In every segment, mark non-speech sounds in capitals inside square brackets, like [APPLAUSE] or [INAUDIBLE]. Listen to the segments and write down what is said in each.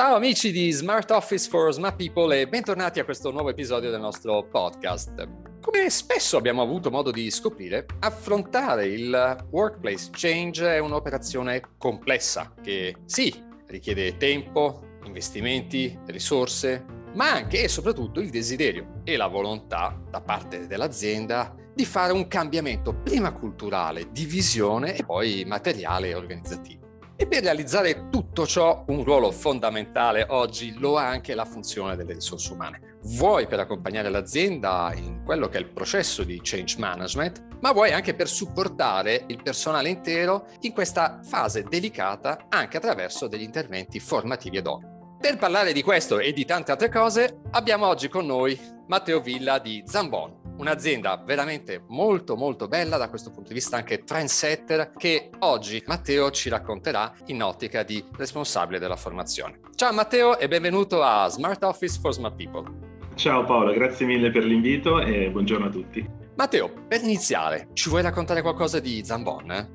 Ciao amici di Smart Office for Smart People e bentornati a questo nuovo episodio del nostro podcast. Come spesso abbiamo avuto modo di scoprire, affrontare il workplace change è un'operazione complessa che sì, richiede tempo, investimenti, risorse, ma anche e soprattutto il desiderio e la volontà da parte dell'azienda di fare un cambiamento prima culturale, di visione e poi materiale e organizzativo. E per realizzare tutto ciò un ruolo fondamentale oggi lo ha anche la funzione delle risorse umane. Vuoi per accompagnare l'azienda in quello che è il processo di change management, ma vuoi anche per supportare il personale intero in questa fase delicata anche attraverso degli interventi formativi ad hoc. Per parlare di questo e di tante altre cose abbiamo oggi con noi Matteo Villa di Zambon, un'azienda veramente molto molto bella da questo punto di vista anche trendsetter che oggi Matteo ci racconterà in ottica di responsabile della formazione. Ciao Matteo e benvenuto a Smart Office for Smart People. Ciao Paolo, grazie mille per l'invito e buongiorno a tutti. Matteo, per iniziare, ci vuoi raccontare qualcosa di Zambon? Eh?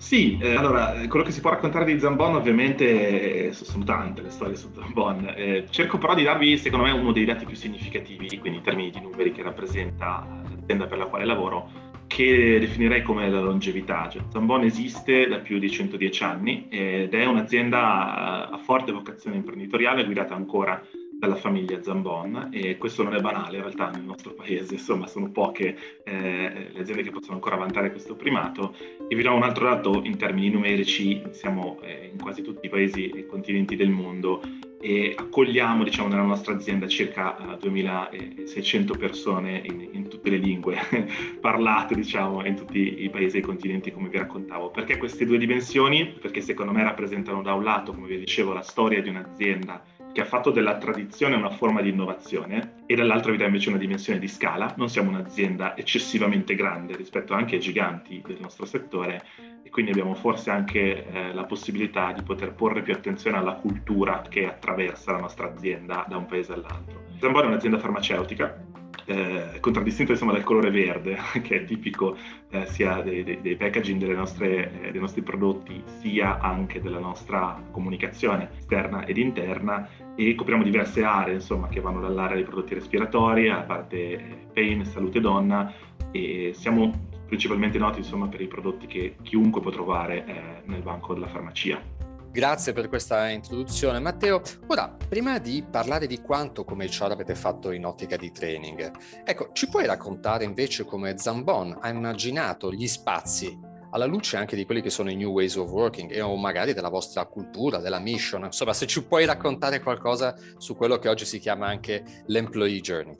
Sì, eh, allora, quello che si può raccontare di Zambon ovviamente eh, sono tante le storie su Zambon. Eh, cerco però di darvi, secondo me, uno dei dati più significativi, quindi in termini di numeri che rappresenta l'azienda per la quale lavoro, che definirei come la longevità. Cioè, Zambon esiste da più di 110 anni ed è un'azienda a forte vocazione imprenditoriale guidata ancora dalla famiglia Zambon e questo non è banale in realtà nel nostro paese, insomma sono poche eh, le aziende che possono ancora vantare questo primato e vi do un altro dato in termini numerici, siamo eh, in quasi tutti i paesi e continenti del mondo e accogliamo diciamo, nella nostra azienda circa eh, 2600 persone in, in, tutte le lingue [LAUGHS] parlate diciamo, in tutti i paesi e i continenti come vi raccontavo. Perché queste due dimensioni? Perché secondo me rappresentano da un lato, come vi dicevo, la storia di un'azienda che ha fatto della tradizione una forma di innovazione e dall'altro vi dà invece una dimensione di scala. Non siamo un'azienda eccessivamente grande rispetto anche ai giganti del nostro settore e quindi abbiamo forse anche eh, la possibilità di poter porre più attenzione alla cultura che attraversa la nostra azienda da un paese all'altro. Zambora è un'azienda farmaceutica eh, contraddistinto insomma dal colore verde, [LAUGHS] che è tipico eh, sia dei, dei, dei packaging nostre, eh, dei nostri prodotti, sia anche della nostra comunicazione esterna ed interna e copriamo diverse aree, insomma, che vanno dall'area dei prodotti respiratori alla parte eh, pain, salute donna e siamo principalmente noti insomma per i prodotti che chiunque può trovare eh, nel banco della farmacia. Grazie per questa introduzione Matteo. Ora, prima di parlare di quanto come HR avete fatto in ottica di training, ecco, ci puoi raccontare invece come Zambon ha immaginato gli spazi alla luce anche di quelli che sono i new ways of working e o magari della vostra cultura, della mission, insomma, se ci puoi raccontare qualcosa su quello che oggi si chiama anche l'employee journey.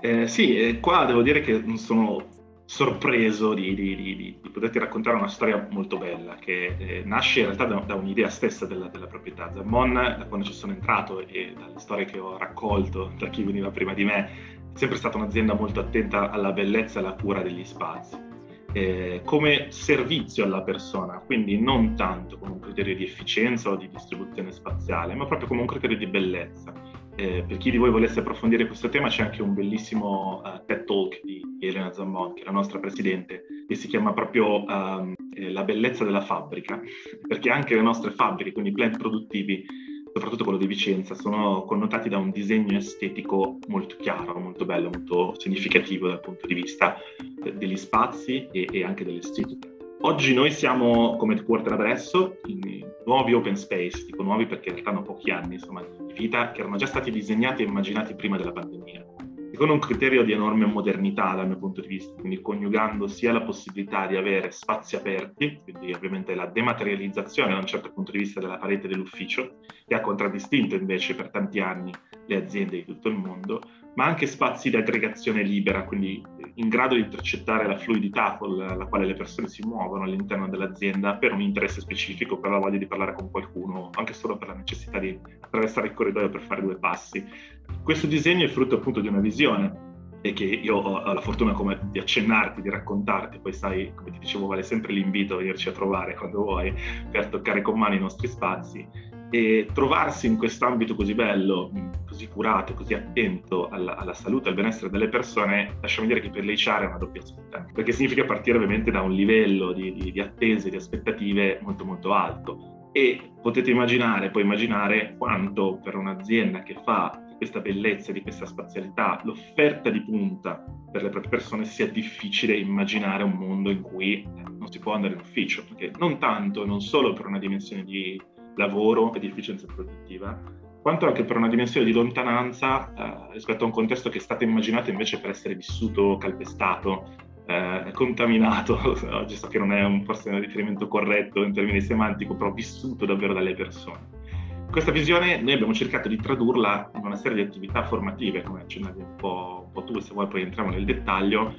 Eh, sì, eh, qua devo dire che sono sorpreso di, di, di, di, poterti raccontare una storia molto bella che eh, nasce in realtà da, da un'idea stessa della, della, proprietà. Zammon, da quando ci sono entrato e dalle storie che ho raccolto da chi veniva prima di me, è sempre stata un'azienda molto attenta alla bellezza e alla cura degli spazi. Eh, come servizio alla persona, quindi non tanto come un criterio di efficienza o di distribuzione spaziale, ma proprio come un criterio di bellezza eh, per chi di voi volesse approfondire questo tema c'è anche un bellissimo uh, TED Talk di Elena Zammon, che è la nostra presidente, che si chiama proprio um, eh, La bellezza della fabbrica, perché anche le nostre fabbriche, quindi i plant produttivi, soprattutto quello di Vicenza, sono connotati da un disegno estetico molto chiaro, molto bello, molto significativo dal punto di vista degli spazi e, e anche dell'estetica. Oggi noi siamo come Headquarter adesso in nuovi open space, dico nuovi perché in realtà hanno pochi anni insomma, di vita, che erano già stati disegnati e immaginati prima della pandemia. Secondo un criterio di enorme modernità dal mio punto di vista, quindi coniugando sia la possibilità di avere spazi aperti, quindi ovviamente la dematerializzazione da un certo punto di vista della parete dell'ufficio, che ha contraddistinto invece per tanti anni le aziende di tutto il mondo, ma anche spazi di aggregazione libera, quindi in grado di intercettare la fluidità con la quale le persone si muovono all'interno dell'azienda per un interesse specifico, per la voglia di parlare con qualcuno, anche solo per la necessità di attraversare il corridoio per fare due passi. Questo disegno è frutto appunto di una visione e che io ho la fortuna come di accennarti, di raccontarti, poi sai, come ti dicevo, vale sempre l'invito a venirci a trovare quando vuoi per toccare con mano i nostri spazi e trovarsi in quest'ambito così bello, così curato, così attento alla, alla salute e al benessere delle persone, lasciami dire che per l'HR è una doppia sfida, perché significa partire ovviamente da un livello di, di, di attese, di aspettative molto molto alto. E potete immaginare, puoi immaginare quanto per un'azienda che fa questa bellezza, di questa spazialità, l'offerta di punta per le proprie persone sia difficile immaginare un mondo in cui non si può andare in ufficio, perché non tanto, non solo per una dimensione di lavoro e di efficienza produttiva, quanto anche per una dimensione di lontananza eh, rispetto a un contesto che è stato immaginato invece per essere vissuto, calpestato, eh, contaminato, [LAUGHS] oggi so che non è un, forse un riferimento corretto in termini semantico, però vissuto davvero dalle persone. Questa visione noi abbiamo cercato di tradurla in una serie di attività formative, come accennavi un po', un po' tu, se vuoi poi entriamo nel dettaglio,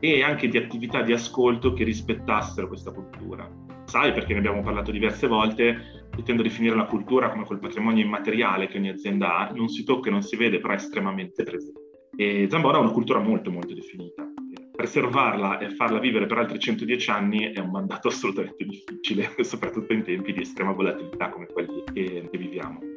e anche di attività di ascolto che rispettassero questa cultura. Sai, perché ne abbiamo parlato diverse volte, io tendo a definire la cultura come quel patrimonio immateriale che ogni azienda ha, non si tocca non si vede, però è estremamente presente. E Zambora ha una cultura molto molto definita preservarla e farla vivere per altri 110 anni è un mandato assolutamente difficile, [LAUGHS] soprattutto in tempi di estrema volatilità come quelli che viviamo.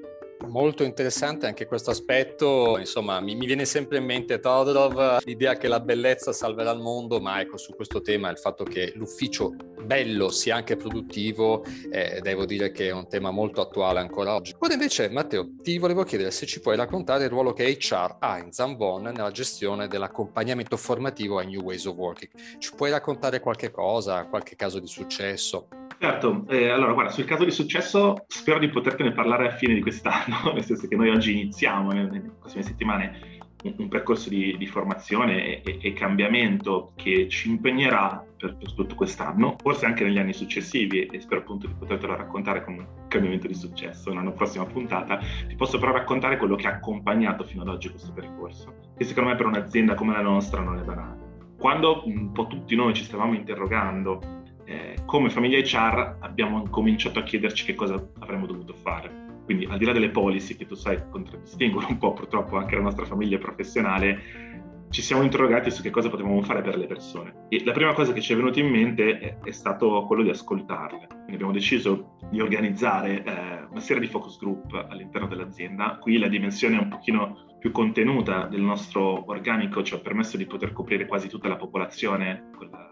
Molto interessante anche questo aspetto, insomma mi, mi, viene sempre in mente Todorov, l'idea che la bellezza salverà il mondo, ma ecco su questo tema il fatto che l'ufficio bello sia anche produttivo, eh, devo dire che è un tema molto attuale ancora oggi. Ora invece Matteo ti volevo chiedere se ci puoi raccontare il ruolo che HR ha in Zambon nella gestione dell'accompagnamento formativo ai New Ways of Working. Ci puoi raccontare qualche cosa, qualche caso di successo? Certo, eh, allora guarda, sul caso di successo spero di potertene parlare a fine di quest'anno, [LAUGHS] nel senso che noi oggi iniziamo nelle, prossime settimane un, un percorso di, di formazione e, e, cambiamento che ci impegnerà per, per, tutto quest'anno, forse anche negli anni successivi e spero appunto di potertelo raccontare come un cambiamento di successo in una prossima puntata. Ti posso però raccontare quello che ha accompagnato fino ad oggi questo percorso, che secondo me per un'azienda come la nostra non è banale. Quando un po' tutti noi ci stavamo interrogando eh, come famiglia HR abbiamo cominciato a chiederci che cosa avremmo dovuto fare. Quindi al di là delle policy che tu sai contraddistinguono un po' purtroppo anche la nostra famiglia professionale, ci siamo interrogati su che cosa potevamo fare per le persone. E la prima cosa che ci è venuta in mente è, è stato quello di ascoltarle. Quindi abbiamo deciso di organizzare eh, una serie di focus group all'interno dell'azienda. Qui la dimensione è un pochino più contenuta del nostro organico ci ha permesso di poter coprire quasi tutta la popolazione con la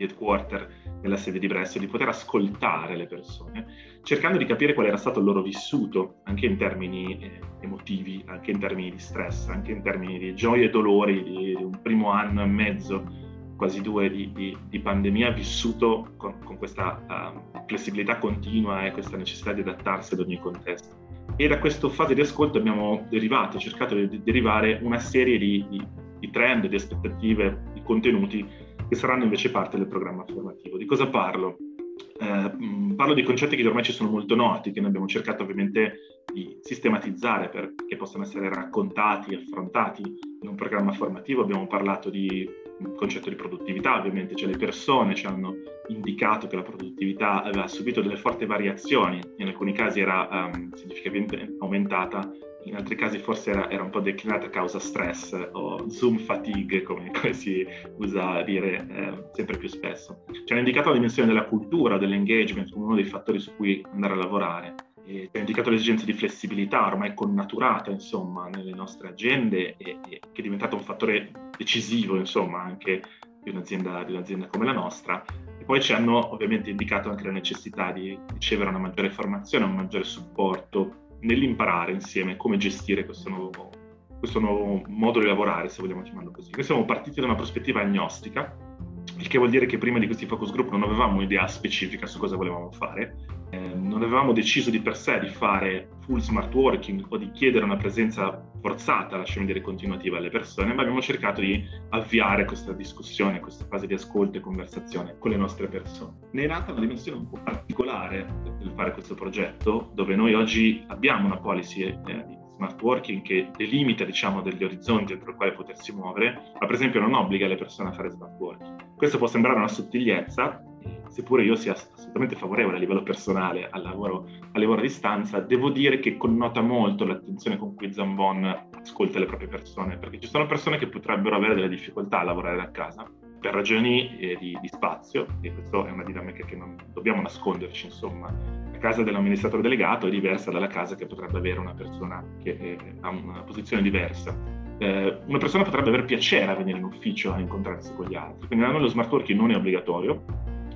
headquarter nella sede di Brescia, di poter ascoltare le persone, cercando di capire qual era stato il loro vissuto, anche in termini eh, emotivi, anche in termini di stress, anche in termini di gioie e dolori di un primo anno e mezzo, quasi due di, di, di pandemia, vissuto con, con questa uh, flessibilità continua e questa necessità di adattarsi ad ogni contesto. E da questa fase di ascolto abbiamo derivato, cercato di derivare una serie di, di trend, di aspettative, di contenuti che saranno invece parte del programma formativo. Di cosa parlo? Eh, parlo di concetti che ormai ci sono molto noti, che noi abbiamo cercato ovviamente di sistematizzare perché possano essere raccontati affrontati in un programma formativo. Abbiamo parlato di un concetto di produttività, ovviamente, cioè le persone ci hanno indicato che la produttività aveva subito delle forti variazioni, in alcuni casi era um, significativamente aumentata in altri casi forse era, era, un po' declinata a causa stress o zoom fatigue, come, [LAUGHS] come si usa dire eh, sempre più spesso. Ci hanno indicato la dimensione della cultura, dell'engagement come uno dei fattori su cui andare a lavorare. E ci hanno indicato l'esigenza di flessibilità ormai connaturata insomma, nelle nostre agende e, e, che è diventato un fattore decisivo insomma, anche di un'azienda, di un'azienda come la nostra. E poi ci hanno ovviamente indicato anche la necessità di ricevere una maggiore formazione, un maggiore supporto nell'imparare insieme come gestire questo nuovo, questo nuovo modo di lavorare, se vogliamo chiamarlo così. Noi siamo partiti da una prospettiva agnostica, il che vuol dire che prima di questi focus group non avevamo un'idea specifica su cosa volevamo fare, eh, non avevamo deciso di per sé di fare full smart working o di chiedere una presenza forzata, lasciami dire continuativa alle persone, ma abbiamo cercato di avviare questa discussione, questa fase di ascolto e conversazione con le nostre persone. Ne è nata una dimensione un po' particolare nel fare questo progetto, dove noi oggi abbiamo una policy eh, smart working che delimita diciamo, degli orizzonti entro i quali potersi muovere, ma per esempio non obbliga le persone a fare smart working. Questo può sembrare una sottigliezza, seppure io sia assolutamente favorevole a livello personale al lavoro, al lavoro a distanza, devo dire che connota molto l'attenzione con cui Zambon ascolta le proprie persone, perché ci sono persone che potrebbero avere delle difficoltà a lavorare da casa per ragioni eh, di, di, spazio, e questa è una dinamica che non dobbiamo nasconderci, insomma. La casa dell'amministratore delegato è diversa dalla casa che potrebbe avere una persona che eh, ha una posizione diversa. Eh, una persona potrebbe aver piacere a venire in ufficio a incontrarsi con gli altri, quindi da noi lo smart working non è obbligatorio,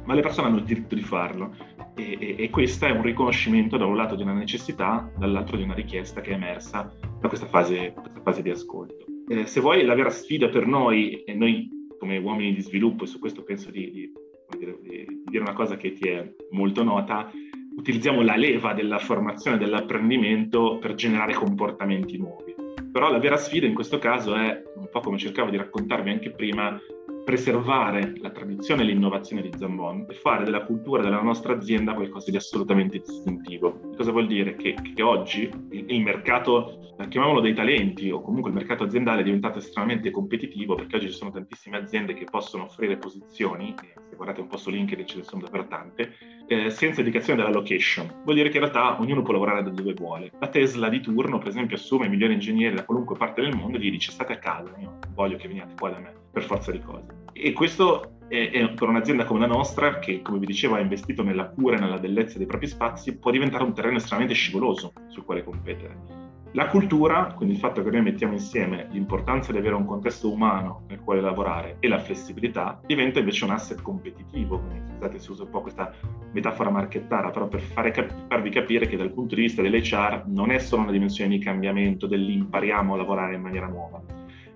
ma le persone hanno il diritto di farlo e, e, e questo è un riconoscimento da un lato di una necessità, dall'altro di una richiesta che è emersa da questa fase, questa fase di ascolto. Eh, se vuoi, la vera sfida per noi, e noi come uomini di sviluppo, e su questo penso di, di, di, di dire una cosa che ti è molto nota, utilizziamo la leva della formazione dell'apprendimento per generare comportamenti nuovi. Però la vera sfida in questo caso è, un po' come cercavo di raccontarvi anche prima, preservare la tradizione e l'innovazione di Zambon e fare della cultura della nostra azienda qualcosa di assolutamente distintivo. Cosa vuol dire? Che, che oggi il, mercato, chiamiamolo dei talenti, o comunque il mercato aziendale è diventato estremamente competitivo perché oggi ci sono tantissime aziende che possono offrire posizioni, se guardate un po' su LinkedIn ce ne sono davvero tante, eh, senza indicazione della location. Vuol dire che in realtà ognuno può lavorare da dove vuole. La Tesla di turno, per esempio, assume migliori ingegneri da qualunque parte del mondo e gli dice state a casa, io voglio che veniate qua da me, per forza di cose. E questo è, è per un'azienda come la nostra, che come vi dicevo ha investito nella cura e nella bellezza dei propri spazi, può diventare un terreno estremamente scivoloso sul quale competere. La cultura, quindi il fatto che noi mettiamo insieme l'importanza di avere un contesto umano nel quale lavorare e la flessibilità, diventa invece un asset competitivo. Quindi, scusate se uso un po' questa metafora marchettara, però per cap- farvi capire che dal punto di vista dell'HR non è solo una dimensione di cambiamento, dell'impariamo a lavorare in maniera nuova,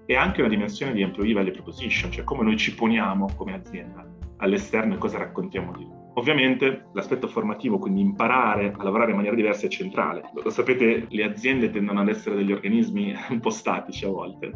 è anche una dimensione di employee value proposition, cioè come noi ci poniamo come azienda all'esterno e cosa raccontiamo di noi. Ovviamente l'aspetto formativo, quindi imparare a lavorare in maniera diversa è centrale. Lo sapete, le aziende tendono ad essere degli organismi [LAUGHS] un po' statici a volte.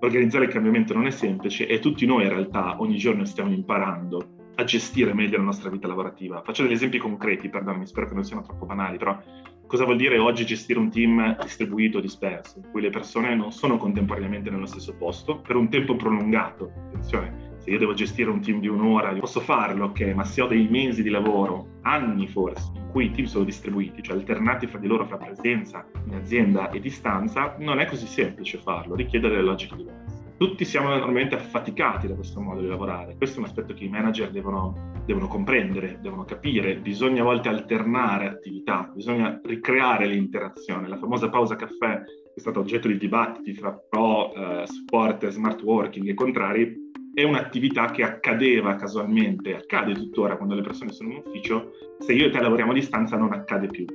Organizzare il cambiamento non è semplice e tutti noi in realtà ogni giorno stiamo imparando a gestire meglio la nostra vita lavorativa. Faccio degli esempi concreti, perdonami, spero che non siano troppo banali, però cosa vuol dire oggi gestire un team distribuito, disperso, in cui le persone non sono contemporaneamente nello stesso posto per un tempo prolungato? Attenzione, se io devo gestire un team di un'ora, posso farlo, ok, ma se ho dei mesi di lavoro, anni forse, in cui i team sono distribuiti, cioè alternati fra di loro, fra presenza in azienda e distanza, non è così semplice farlo, richiede delle logiche diverse. Tutti siamo normalmente affaticati da questo modo di lavorare, questo è un aspetto che i manager devono, devono comprendere, devono capire, bisogna a volte alternare attività, bisogna ricreare l'interazione, la famosa pausa caffè è stata oggetto di dibattiti fra pro, eh, sport, smart working e contrari, è un'attività che accadeva casualmente, accade tuttora quando le persone sono in ufficio, se io e te lavoriamo a distanza non accade più.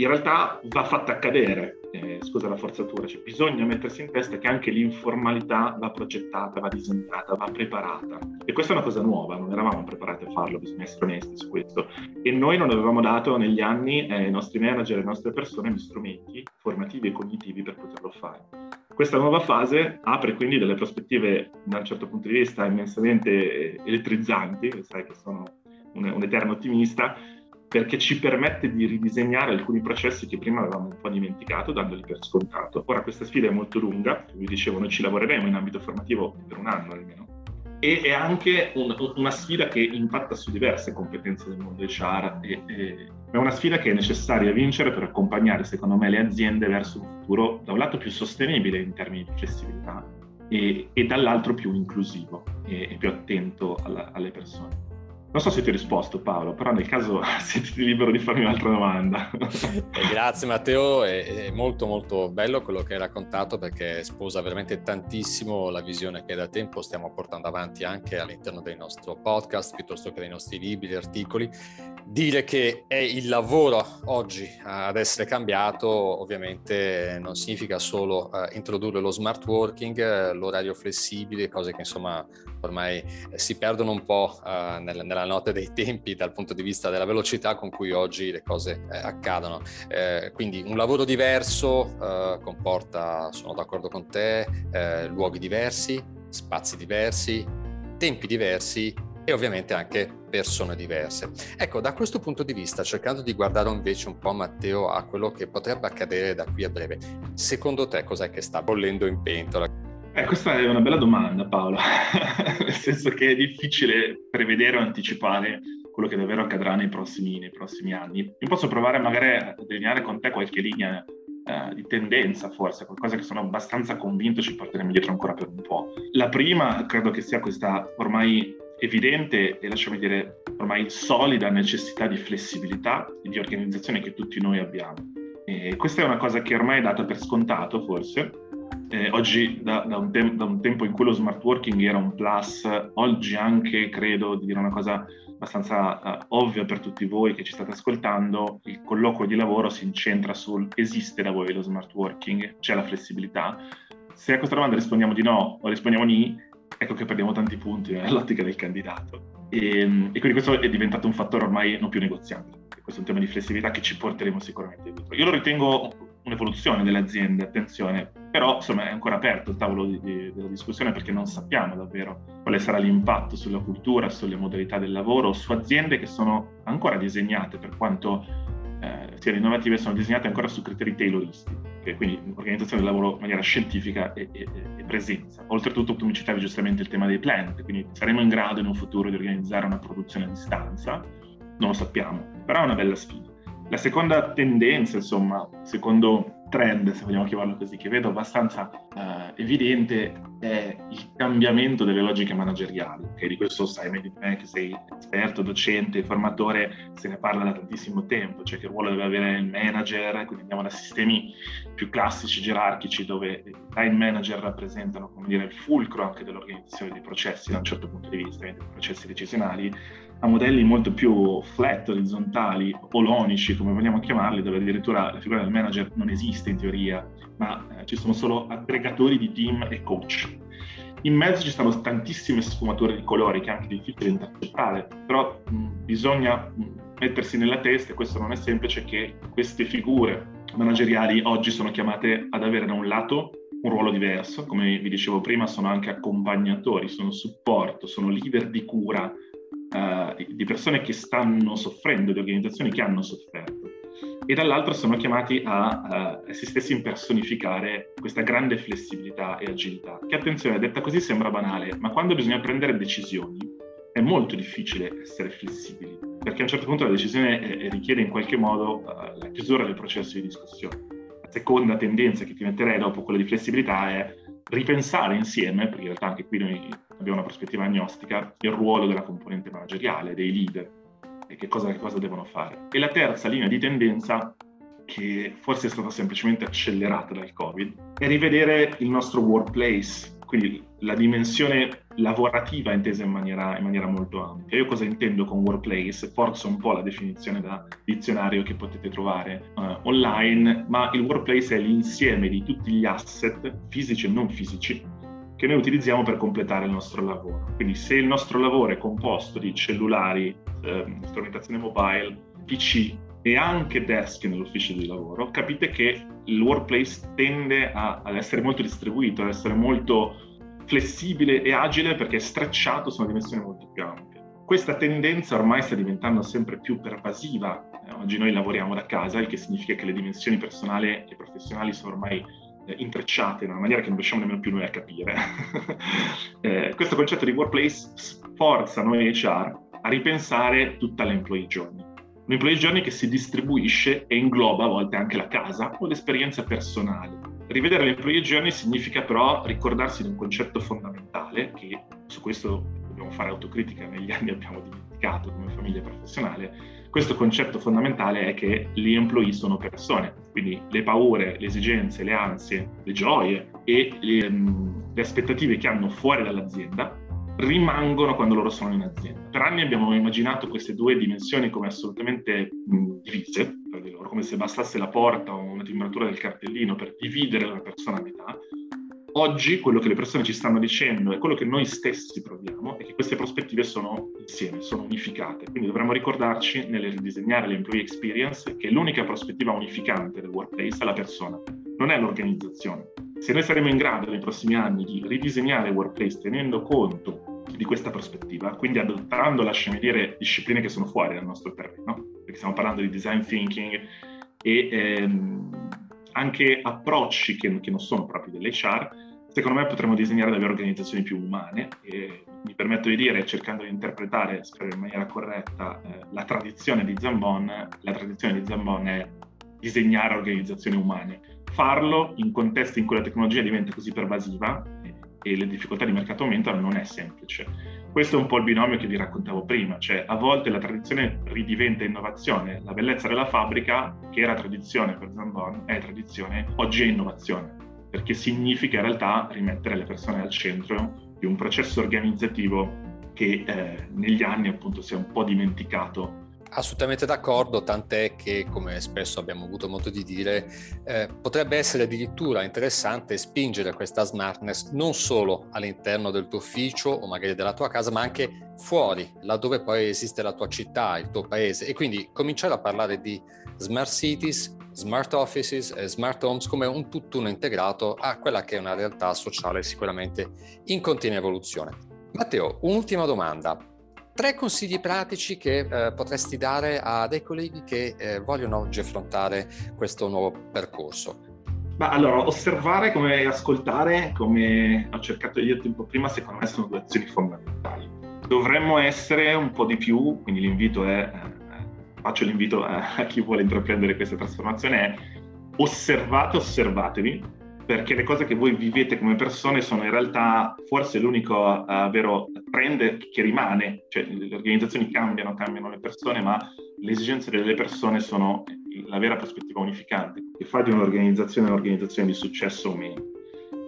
In realtà va fatta accadere, eh, scusa la forzatura, cioè bisogna mettersi in testa che anche l'informalità va progettata, va disegnata, va preparata. E questa è una cosa nuova, non eravamo preparati a farlo, bisogna essere onesti su questo. E noi non avevamo dato negli anni eh, ai nostri manager alle nostre persone gli strumenti formativi e cognitivi per poterlo fare. Questa nuova fase apre quindi delle prospettive da un certo punto di vista immensamente elettrizzanti, sai che sono un, un eterno ottimista, perché ci permette di ridisegnare alcuni processi che prima avevamo un po' dimenticato, dandoli per scontato. Ora questa sfida è molto lunga, vi dicevo, noi ci lavoreremo in ambito formativo per un anno almeno, e è anche un, una sfida che impatta su diverse competenze del mondo HR e, e, è una sfida che è necessaria vincere per accompagnare secondo me le aziende verso un futuro da un lato più sostenibile in termini di flessibilità e, e dall'altro più inclusivo e, più attento alla, alle persone. Non so se ti ho risposto Paolo, però nel caso [LAUGHS] sentiti libero di farmi un'altra domanda. Eh, grazie Matteo, è, molto molto bello quello che hai raccontato perché sposa veramente tantissimo la visione che da tempo stiamo portando avanti anche all'interno del nostro podcast, piuttosto che dei nostri libri, articoli. Dire che è il lavoro oggi ad essere cambiato ovviamente non significa solo uh, introdurre lo smart working, uh, l'orario flessibile, cose che insomma ormai si perdono un po' uh, nella, nella nella notte dei tempi dal punto di vista della velocità con cui oggi le cose eh, accadono. Eh, quindi un lavoro diverso eh, comporta, sono d'accordo con te, eh, luoghi diversi, spazi diversi, tempi diversi e ovviamente anche persone diverse. Ecco, da questo punto di vista, cercando di guardare invece un po' Matteo a quello che potrebbe accadere da qui a breve, secondo te cos'è che sta bollendo in pentola? Eh, questa è una bella domanda Paolo, [LAUGHS] nel senso che è difficile prevedere o anticipare quello che davvero accadrà nei prossimi, nei prossimi anni. Io posso provare magari a delineare con te qualche linea eh, di tendenza, forse, qualcosa che sono abbastanza convinto ci porteremo dietro ancora per un po'. La prima credo che sia questa ormai evidente e lasciami dire ormai solida necessità di flessibilità e di organizzazione che tutti noi abbiamo. E questa è una cosa che ormai è data per scontato, forse, eh, oggi da, da, un te- da, un tempo in cui lo smart working era un plus, oggi anche credo di dire una cosa abbastanza uh, ovvia per tutti voi che ci state ascoltando, il colloquio di lavoro si incentra sul esiste da voi lo smart working, c'è la flessibilità. Se a questa domanda rispondiamo di no o rispondiamo di, ecco che perdiamo tanti punti [LAUGHS] nell'ottica del candidato. E, ehm, e, quindi questo è diventato un fattore ormai non più negoziabile. Questo è un tema di flessibilità che ci porteremo sicuramente dietro. Io lo ritengo un'evoluzione delle aziende, attenzione, però insomma è ancora aperto il tavolo di, di, della discussione perché non sappiamo davvero quale sarà l'impatto sulla cultura, sulle modalità del lavoro, su aziende che sono ancora disegnate per quanto eh, siano innovative, sono disegnate ancora su criteri tayloristi, che quindi organizzazione del lavoro in maniera scientifica e, e, e, presenza. Oltretutto tu mi citavi giustamente il tema dei plant, quindi saremo in grado in un futuro di organizzare una produzione a distanza, non lo sappiamo, però è una bella sfida. La seconda tendenza, insomma, secondo trend, se vogliamo chiamarlo così, che vedo abbastanza uh, evidente è il cambiamento delle logiche manageriali. Okay? Di questo sai meglio di me che sei esperto, docente, formatore, se ne parla da tantissimo tempo, cioè che ruolo deve avere il manager, quindi andiamo da sistemi più classici, gerarchici, dove i line manager rappresentano, come dire, il fulcro anche dell'organizzazione dei processi da un certo punto di vista, dei processi decisionali, a modelli molto più flat, orizzontali, polonici, come vogliamo chiamarli, dove addirittura la figura del manager non esiste in teoria, ma eh, ci sono solo aggregatori di team e coach. In mezzo ci stanno tantissime sfumature di colori che è anche difficile intercettare, però mh, bisogna mettersi nella testa, e questo non è semplice, che queste figure manageriali oggi sono chiamate ad avere da un lato un ruolo diverso, come vi dicevo prima, sono anche accompagnatori, sono supporto, sono leader di cura, uh, di persone che stanno soffrendo, di organizzazioni che hanno sofferto. E dall'altro sono chiamati a, uh, a si stessi impersonificare questa grande flessibilità e agilità, che attenzione, detta così sembra banale, ma quando bisogna prendere decisioni è molto difficile essere flessibili, perché a un certo punto la decisione è, richiede in qualche modo uh, la chiusura del processo di discussione. La seconda tendenza che ti metterei dopo quella di flessibilità è ripensare insieme, perché in realtà anche qui noi abbiamo una prospettiva agnostica, il ruolo della componente manageriale, dei leader e che cosa, che cosa devono fare. E la terza linea di tendenza, che forse è stata semplicemente accelerata dal Covid, è rivedere il nostro workplace, quindi la dimensione lavorativa intesa in maniera, in maniera, molto ampia. Io cosa intendo con workplace? Forzo un po' la definizione da dizionario che potete trovare uh, online, ma il workplace è l'insieme di tutti gli asset, fisici e non fisici, che noi utilizziamo per completare il nostro lavoro. Quindi se il nostro lavoro è composto di cellulari, eh, strumentazione mobile, PC e anche desk nell'ufficio di lavoro, capite che il workplace tende a, ad essere molto distribuito, ad essere molto flessibile e agile perché è strecciato su una dimensione molto più ampia. Questa tendenza ormai sta diventando sempre più pervasiva. Oggi noi lavoriamo da casa, il che significa che le dimensioni personali e professionali sono ormai eh, intrecciate in una maniera che non riusciamo nemmeno più noi a capire. [LAUGHS] eh, questo concetto di workplace sforza noi HR a ripensare tutta l'employee journey. L'employee journey che si distribuisce e ingloba a volte anche la casa o l'esperienza personale. Rivedere l'employee journey significa però ricordarsi di un concetto fondamentale che su questo dobbiamo fare autocritica, negli anni abbiamo dimenticato come famiglia professionale, questo concetto fondamentale è che gli employee sono persone, quindi le paure, le esigenze, le ansie, le gioie e le, um, le aspettative che hanno fuori dall'azienda rimangono quando loro sono in azienda. Per anni abbiamo immaginato queste due dimensioni come assolutamente divise tra di loro, come se bastasse la porta o una timbratura del cartellino per dividere la persona a metà, Oggi quello che le persone ci stanno dicendo e quello che noi stessi proviamo è che queste prospettive sono insieme, sono unificate. Quindi dovremmo ricordarci nel ridisegnare l'employee experience che l'unica prospettiva unificante del workplace è la persona, non è l'organizzazione. Se noi saremo in grado nei prossimi anni di ridisegnare il workplace tenendo conto di questa prospettiva, quindi adottando, lasciami dire, discipline che sono fuori dal nostro terreno, perché stiamo parlando di design thinking e ehm, anche approcci che, che non sono propri dell'HR, secondo me potremmo disegnare delle organizzazioni più umane e mi permetto di dire, cercando di interpretare, spero in maniera corretta, eh, la tradizione di Zambon, la tradizione di Zambon è disegnare organizzazioni umane. Farlo in contesti in cui la tecnologia diventa così pervasiva e, e le difficoltà di mercato aumentano non è semplice. Questo è un po' il binomio che vi raccontavo prima, cioè a volte la tradizione ridiventa innovazione, la bellezza della fabbrica, che era tradizione per Zambon, è tradizione, oggi è innovazione perché significa in realtà rimettere le persone al centro di un processo organizzativo che eh, negli anni appunto si è un po' dimenticato Assolutamente d'accordo, tant'è che, come spesso abbiamo avuto modo di dire, eh, potrebbe essere addirittura interessante spingere questa smartness non solo all'interno del tuo ufficio o magari della tua casa, ma anche fuori, laddove poi esiste la tua città, il tuo paese. E quindi cominciare a parlare di smart cities, smart offices e smart homes come un tutt'uno integrato a quella che è una realtà sociale sicuramente in continua evoluzione. Matteo, un'ultima domanda tre consigli pratici che eh, potresti dare a dei colleghi che eh, vogliono oggi affrontare questo nuovo percorso? Ma allora, osservare come ascoltare, come ho cercato di dirti un po' prima, secondo me sono due azioni fondamentali. Dovremmo essere un po' di più, quindi l'invito è, eh, faccio l'invito a, a chi vuole intraprendere questa trasformazione, è osservate, osservatevi, perché le cose che voi vivete come persone sono in realtà forse l'unico uh, vero trend che rimane, cioè le organizzazioni cambiano, cambiano le persone, ma le esigenze delle persone sono la vera prospettiva unificante che fa di un'organizzazione un'organizzazione di successo o meno.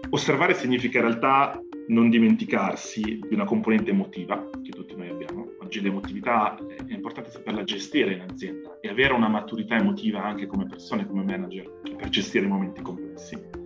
Osservare significa in realtà non dimenticarsi di una componente emotiva che tutti noi abbiamo. Oggi l'emotività è importante saperla gestire in azienda e avere una maturità emotiva anche come persone, come manager, per gestire i momenti complessi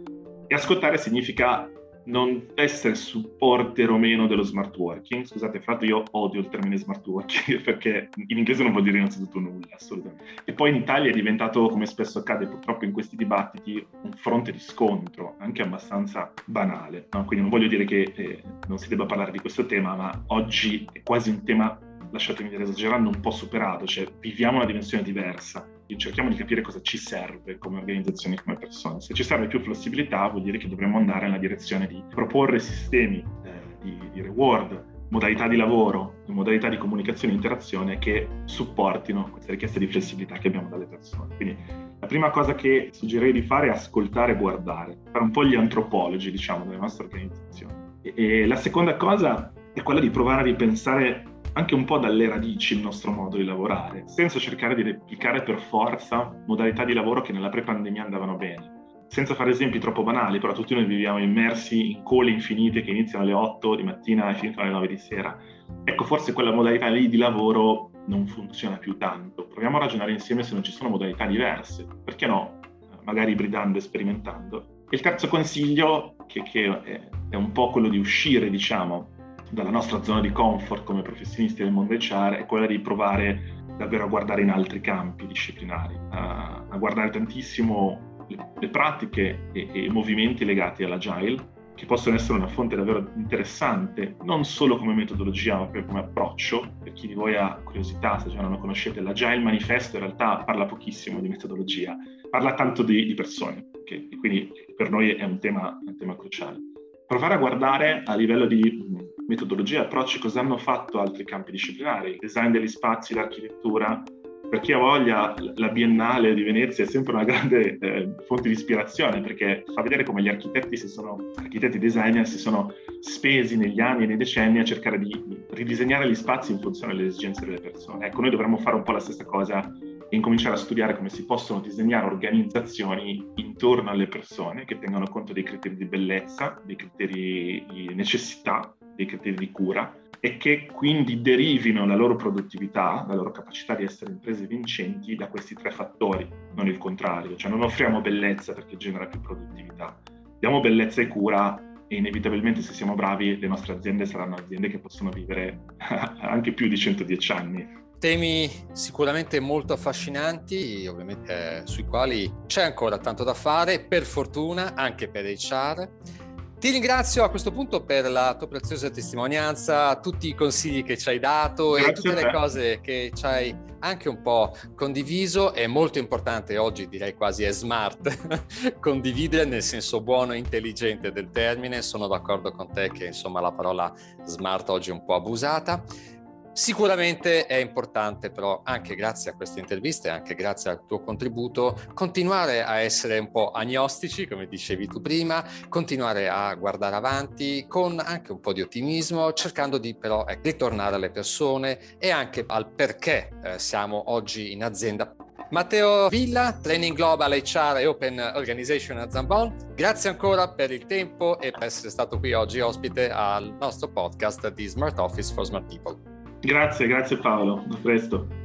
e ascoltare significa non essere supporter o meno dello smart working. Scusate, fra l'altro io odio il termine smart working [LAUGHS] perché in inglese non vuol dire innanzitutto nulla, assolutamente. E poi in Italia è diventato, come spesso accade purtroppo in questi dibattiti, un fronte di scontro, anche abbastanza banale. No? Quindi non voglio dire che eh, non si debba parlare di questo tema, ma oggi è quasi un tema, lasciatemi dire esagerando, un po' superato, cioè viviamo una dimensione diversa cerchiamo di capire cosa ci serve come organizzazioni, come persone. Se ci serve più flessibilità vuol dire che dovremmo andare nella direzione di proporre sistemi eh, di, di reward, modalità di lavoro, modalità di comunicazione e interazione che supportino queste richieste di flessibilità che abbiamo dalle persone. Quindi la prima cosa che suggerirei di fare è ascoltare e guardare, fare un po' gli antropologi, diciamo, delle nostre organizzazioni. E, e la seconda cosa è quella di provare a ripensare anche un po' dalle radici il nostro modo di lavorare, senza cercare di replicare per forza modalità di lavoro che nella pre-pandemia andavano bene. Senza fare esempi troppo banali, però tutti noi viviamo immersi in cole infinite che iniziano alle 8 di mattina e finiscono alle 9 di sera. Ecco, forse quella modalità lì di lavoro non funziona più tanto. Proviamo a ragionare insieme se non ci sono modalità diverse. Perché no? Magari ibridando e sperimentando. Il terzo consiglio, che, che è un po' quello di uscire, diciamo, dalla nostra zona di comfort come professionisti del mondo HR è quella di provare davvero a guardare in altri campi disciplinari, a, a guardare tantissimo le, le pratiche e, i movimenti legati all'agile che possono essere una fonte davvero interessante, non solo come metodologia, ma proprio come approccio. Per chi di voi ha curiosità, se già non lo conoscete, l'Agile Manifesto in realtà parla pochissimo di metodologia, parla tanto di, di persone, okay? quindi per noi è un tema, un tema cruciale. Provare a guardare a livello di metodologie, approcci, cosa hanno fatto altri campi disciplinari, il design degli spazi, l'architettura. Per chi ha voglia, la Biennale di Venezia è sempre una grande eh, fonte di ispirazione perché fa vedere come gli architetti, si sono, architetti designer si sono spesi negli anni e nei decenni a cercare di ridisegnare gli spazi in funzione delle esigenze delle persone. Ecco, noi dovremmo fare un po' la stessa cosa e incominciare a studiare come si possono disegnare organizzazioni intorno alle persone che tengano conto dei criteri di bellezza, dei criteri di necessità dei criteri di cura e che quindi derivino la loro produttività, la loro capacità di essere imprese vincenti da questi tre fattori, non il contrario, cioè non offriamo bellezza perché genera più produttività, diamo bellezza e cura e inevitabilmente se siamo bravi le nostre aziende saranno aziende che possono vivere [LAUGHS] anche più di 110 anni. Temi sicuramente molto affascinanti, ovviamente eh, sui quali c'è ancora tanto da fare, per fortuna anche per HR. Ti ringrazio a questo punto per la tua preziosa testimonianza, tutti i consigli che ci hai dato Grazie e tutte le cose che ci hai anche un po' condiviso. È molto importante oggi, direi quasi è smart, [LAUGHS] condividere nel senso buono e intelligente del termine. Sono d'accordo con te che insomma la parola smart oggi è un po' abusata. Sicuramente è importante però anche grazie a queste interviste, anche grazie al tuo contributo, continuare a essere un po' agnostici, come dicevi tu prima, continuare a guardare avanti con anche un po' di ottimismo, cercando di però eh, ritornare alle persone e anche al perché eh, siamo oggi in azienda Matteo Villa, Training Global HR e Open Organization a Zambon, grazie ancora per il tempo e per essere stato qui oggi ospite al nostro podcast di Smart Office for Smart People. Grazie, grazie Paolo, a presto.